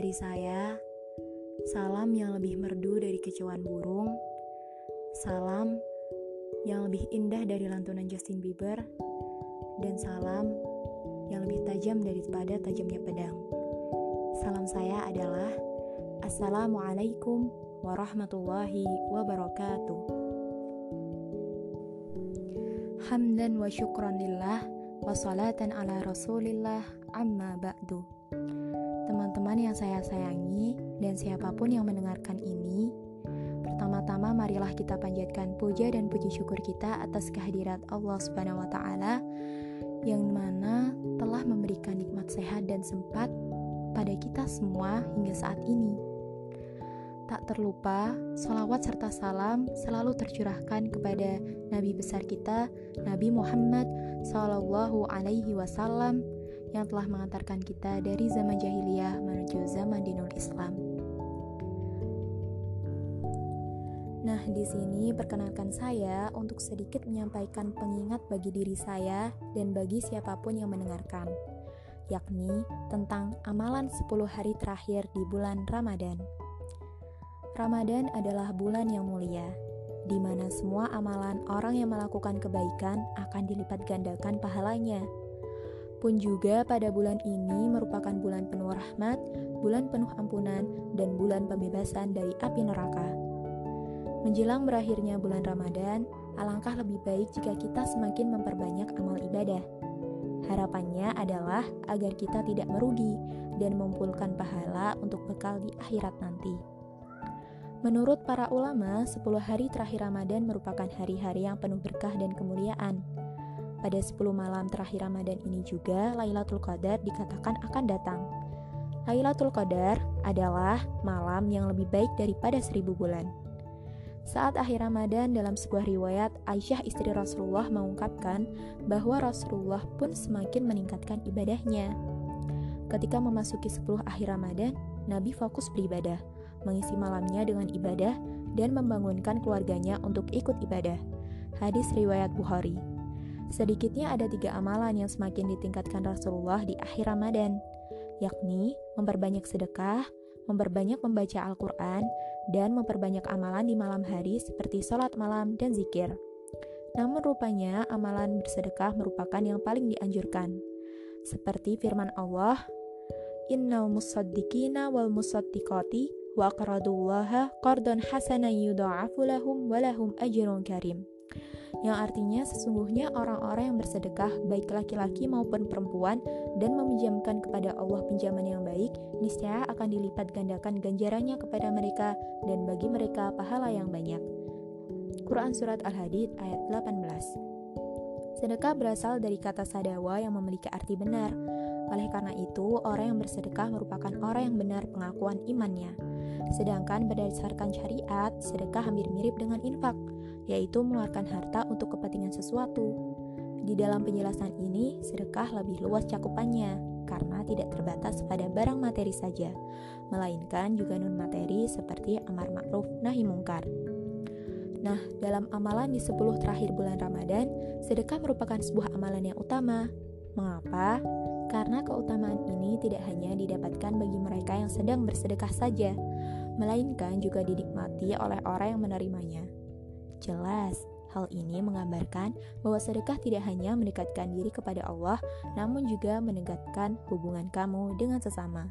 dari saya, salam yang lebih merdu dari kecauan burung, salam yang lebih indah dari lantunan Justin Bieber, dan salam yang lebih tajam daripada tajamnya pedang. Salam saya adalah Assalamualaikum warahmatullahi wabarakatuh. Hamdan wa syukran lillah wa salatan ala rasulillah amma ba'du. Teman-teman yang saya sayangi dan siapa pun yang mendengarkan ini, pertama-tama marilah kita panjatkan puja dan puji syukur kita atas kehadirat Allah Subhanahu wa taala yang mana telah memberikan nikmat sehat dan sempat pada kita semua hingga saat ini. Tak terlupa, salawat serta salam selalu tercurahkan kepada Nabi besar kita, Nabi Muhammad Sallallahu Alaihi Wasallam, yang telah mengantarkan kita dari zaman jahiliyah menuju zaman dinul Islam. Nah, di sini perkenalkan saya untuk sedikit menyampaikan pengingat bagi diri saya dan bagi siapa pun yang mendengarkan, yakni tentang amalan 10 hari terakhir di bulan Ramadan. Ramadan adalah bulan yang mulia, di mana semua amalan orang yang melakukan kebaikan akan dilipat gandakan pahalanya pun juga pada bulan ini merupakan bulan penuh rahmat, bulan penuh ampunan, dan bulan pembebasan dari api neraka. Menjelang berakhirnya bulan Ramadan, alangkah lebih baik jika kita semakin memperbanyak amal ibadah. Harapannya adalah agar kita tidak merugi dan mengumpulkan pahala untuk bekal di akhirat nanti. Menurut para ulama, 10 hari terakhir Ramadan merupakan hari-hari yang penuh berkah dan kemuliaan. Pada 10 malam terakhir Ramadan ini juga Lailatul Qadar dikatakan akan datang. Lailatul Qadar adalah malam yang lebih baik daripada seribu bulan. Saat akhir Ramadan dalam sebuah riwayat, Aisyah istri Rasulullah mengungkapkan bahwa Rasulullah pun semakin meningkatkan ibadahnya. Ketika memasuki 10 akhir Ramadan, Nabi fokus beribadah, mengisi malamnya dengan ibadah, dan membangunkan keluarganya untuk ikut ibadah. Hadis riwayat Bukhari. Sedikitnya ada tiga amalan yang semakin ditingkatkan Rasulullah di akhir Ramadan, yakni memperbanyak sedekah, memperbanyak membaca Al-Quran, dan memperbanyak amalan di malam hari seperti sholat malam dan zikir. Namun rupanya amalan bersedekah merupakan yang paling dianjurkan. Seperti firman Allah, Innal musaddiqina wal musaddiqati wa aqradullaha qardan hasanan yudha'afu lahum wa lahum ajrun karim yang artinya sesungguhnya orang-orang yang bersedekah, baik laki-laki maupun perempuan, dan meminjamkan kepada Allah pinjaman yang baik, niscaya akan dilipat gandakan ganjarannya kepada mereka dan bagi mereka pahala yang banyak. Quran Surat Al-Hadid ayat 18 Sedekah berasal dari kata sadawa yang memiliki arti benar. Oleh karena itu, orang yang bersedekah merupakan orang yang benar pengakuan imannya. Sedangkan berdasarkan syariat, sedekah hampir mirip dengan infak yaitu mengeluarkan harta untuk kepentingan sesuatu. Di dalam penjelasan ini, sedekah lebih luas cakupannya karena tidak terbatas pada barang materi saja, melainkan juga non-materi seperti amar ma'ruf nahi mungkar. Nah, dalam amalan di 10 terakhir bulan Ramadan, sedekah merupakan sebuah amalan yang utama. Mengapa? Karena keutamaan ini tidak hanya didapatkan bagi mereka yang sedang bersedekah saja, melainkan juga dinikmati oleh orang yang menerimanya. Jelas, hal ini menggambarkan bahwa sedekah tidak hanya mendekatkan diri kepada Allah, namun juga mendekatkan hubungan kamu dengan sesama.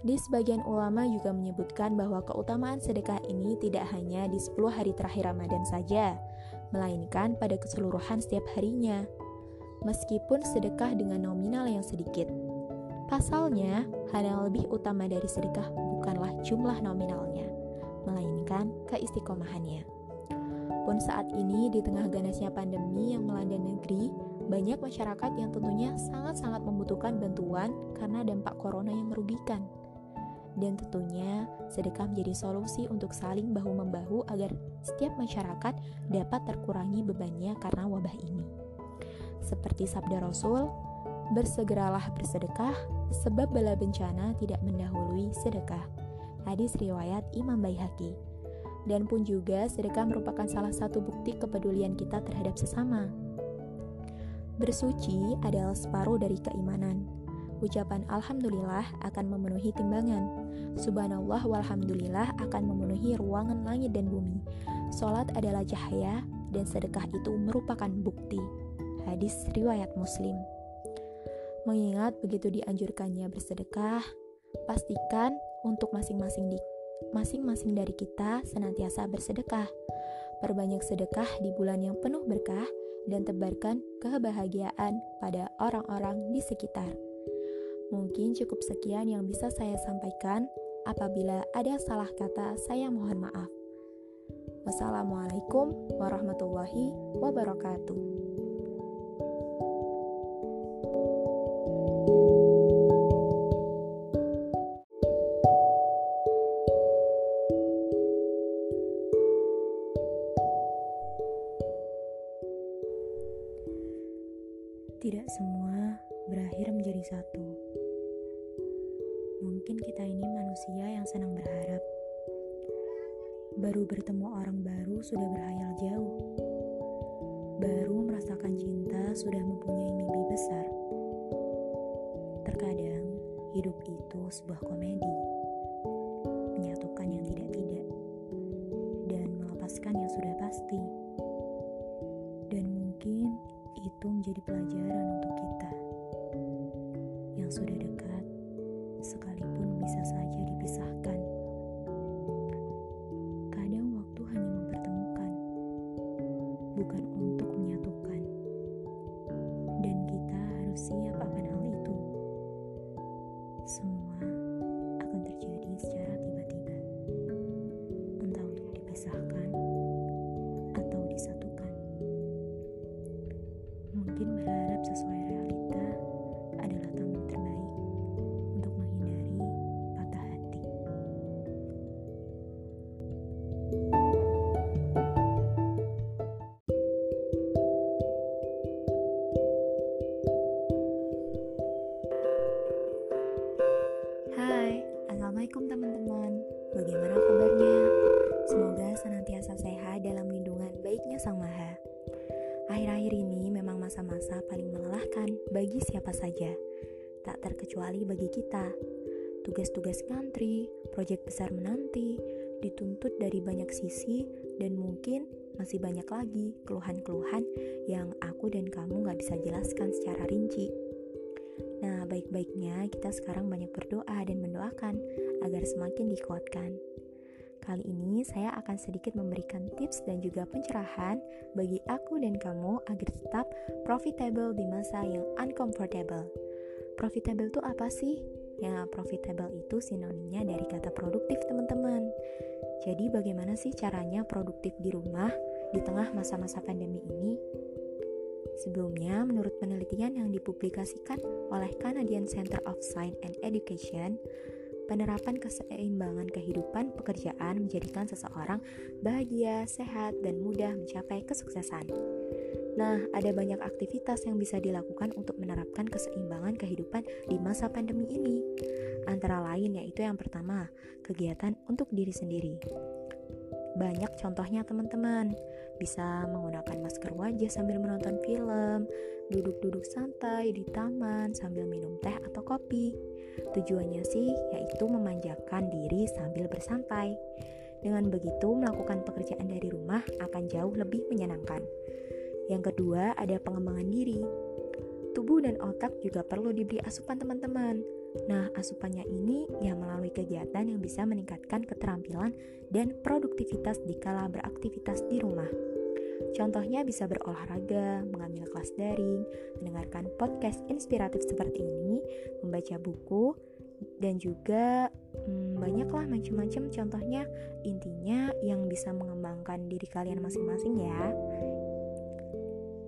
Di sebagian ulama juga menyebutkan bahwa keutamaan sedekah ini tidak hanya di 10 hari terakhir Ramadan saja, melainkan pada keseluruhan setiap harinya. Meskipun sedekah dengan nominal yang sedikit. Pasalnya, hal yang lebih utama dari sedekah bukanlah jumlah nominalnya, melainkan keistiqomahannya. Pun saat ini di tengah ganasnya pandemi yang melanda negeri, banyak masyarakat yang tentunya sangat-sangat membutuhkan bantuan karena dampak corona yang merugikan. Dan tentunya sedekah menjadi solusi untuk saling bahu-membahu agar setiap masyarakat dapat terkurangi bebannya karena wabah ini. Seperti sabda Rasul, bersegeralah bersedekah sebab bala bencana tidak mendahului sedekah. Hadis riwayat Imam Baihaqi dan pun juga sedekah merupakan salah satu bukti kepedulian kita terhadap sesama. Bersuci adalah separuh dari keimanan. Ucapan Alhamdulillah akan memenuhi timbangan. Subhanallah walhamdulillah akan memenuhi ruangan langit dan bumi. Salat adalah cahaya dan sedekah itu merupakan bukti. Hadis riwayat Muslim. Mengingat begitu dianjurkannya bersedekah, pastikan untuk masing-masing di masing-masing dari kita senantiasa bersedekah. Perbanyak sedekah di bulan yang penuh berkah dan tebarkan kebahagiaan pada orang-orang di sekitar. Mungkin cukup sekian yang bisa saya sampaikan. Apabila ada salah kata, saya mohon maaf. Wassalamualaikum warahmatullahi wabarakatuh. Menjadi satu. Mungkin kita ini manusia yang senang berharap Baru bertemu orang baru sudah berhayal jauh. Baru merasakan cinta sudah mempunyai mimpi besar. Terkadang hidup itu sebuah komedi. Masa-masa paling melelahkan bagi siapa saja. Tak terkecuali bagi kita. Tugas-tugas ngantri, proyek besar menanti Dituntut dari banyak sisi Dan mungkin masih banyak lagi keluhan-keluhan Yang aku dan kamu gak bisa jelaskan secara rinci. Nah, baik-baiknya kita sekarang banyak berdoa dan mendoakan agar semakin dikuatkan. Kali ini saya akan sedikit memberikan tips dan juga pencerahan bagi aku dan kamu agar tetap profitable di masa yang uncomfortable. Profitable itu apa sih? Ya, profitable itu sinonimnya dari kata produktif, teman-teman. Jadi, bagaimana sih caranya produktif di rumah di tengah masa-masa pandemi ini? Sebelumnya, menurut penelitian yang dipublikasikan oleh Canadian Center of Science and Education, penerapan keseimbangan kehidupan pekerjaan menjadikan seseorang bahagia, sehat, dan mudah mencapai kesuksesan. Nah, ada banyak aktivitas yang bisa dilakukan untuk menerapkan keseimbangan kehidupan di masa pandemi ini. Antara lain yaitu yang pertama, kegiatan untuk diri sendiri. Banyak contohnya teman-teman. Bisa menggunakan masker wajah sambil menonton film Duduk-duduk santai di taman sambil minum teh atau kopi. Tujuannya sih yaitu memanjakan diri sambil bersantai. Dengan begitu melakukan pekerjaan dari rumah akan jauh lebih menyenangkan. Yang kedua ada pengembangan diri. Tubuh dan otak juga perlu diberi asupan teman-teman Nah, asupannya ini ya melalui kegiatan yang bisa meningkatkan keterampilan dan produktivitas di kala beraktivitas di rumah. Contohnya bisa berolahraga, mengambil kelas daring, mendengarkan podcast inspiratif seperti ini, membaca buku, dan juga hmm, banyaklah macam-macam contohnya intinya yang bisa mengembangkan diri kalian masing-masing ya.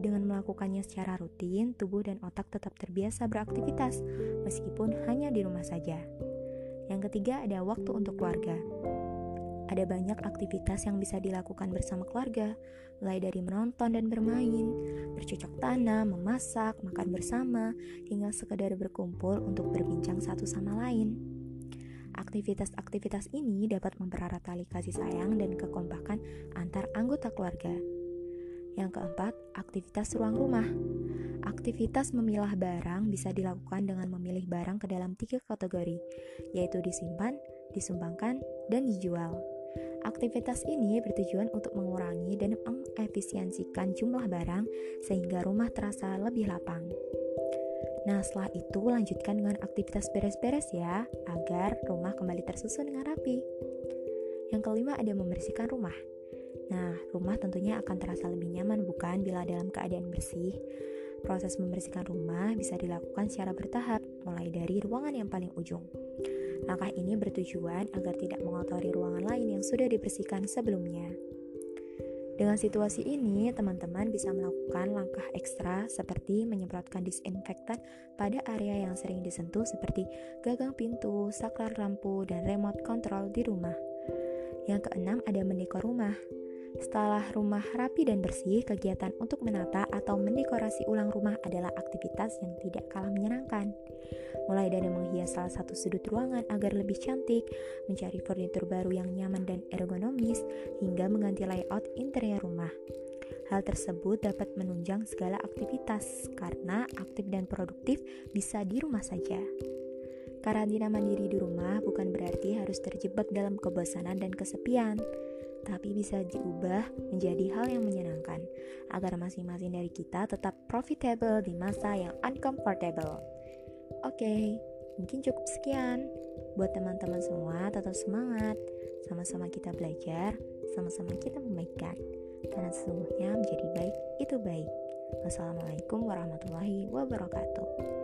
Dengan melakukannya secara rutin, tubuh dan otak tetap terbiasa beraktivitas, meskipun hanya di rumah saja. Yang ketiga, ada waktu untuk keluarga. Ada banyak aktivitas yang bisa dilakukan bersama keluarga, mulai dari menonton dan bermain, bercocok tanam, memasak, makan bersama, hingga sekedar berkumpul untuk berbincang satu sama lain. Aktivitas-aktivitas ini dapat mempererat tali kasih sayang dan kekompakan antar anggota keluarga. Yang keempat, aktivitas ruang rumah. Aktivitas memilah barang bisa dilakukan dengan memilih barang ke dalam tiga kategori, yaitu disimpan, disumbangkan, dan dijual. Aktivitas ini bertujuan untuk mengurangi dan mengefisiensikan jumlah barang sehingga rumah terasa lebih lapang. Nah, setelah itu lanjutkan dengan aktivitas beres-beres ya, agar rumah kembali tersusun dengan rapi. Yang kelima ada membersihkan rumah. Nah, rumah tentunya akan terasa lebih nyaman bukan bila dalam keadaan bersih. Proses membersihkan rumah bisa dilakukan secara bertahap, mulai dari ruangan yang paling ujung. Langkah ini bertujuan agar tidak mengotori ruangan lain yang sudah dibersihkan sebelumnya. Dengan situasi ini, teman-teman bisa melakukan langkah ekstra seperti menyemprotkan disinfektan pada area yang sering disentuh seperti gagang pintu, saklar lampu, dan remote control di rumah. Yang keenam ada mendekor rumah. Setelah rumah rapi dan bersih, kegiatan untuk menata atau mendekorasi ulang rumah adalah aktivitas yang tidak kalah menyenangkan. Mulai dari menghias salah satu sudut ruangan agar lebih cantik, mencari furnitur baru yang nyaman dan ergonomis, hingga mengganti layout interior rumah. Hal tersebut dapat menunjang segala aktivitas karena aktif dan produktif bisa di rumah saja. Karantina mandiri di rumah bukan berarti harus terjebak dalam kebosanan dan kesepian tapi bisa diubah menjadi hal yang menyenangkan agar masing-masing dari kita tetap profitable di masa yang uncomfortable. Oke, okay, mungkin cukup sekian. Buat teman-teman semua, tetap semangat. Sama-sama kita belajar, sama-sama kita membaikkan. Karena sesungguhnya menjadi baik itu baik. Wassalamualaikum warahmatullahi wabarakatuh.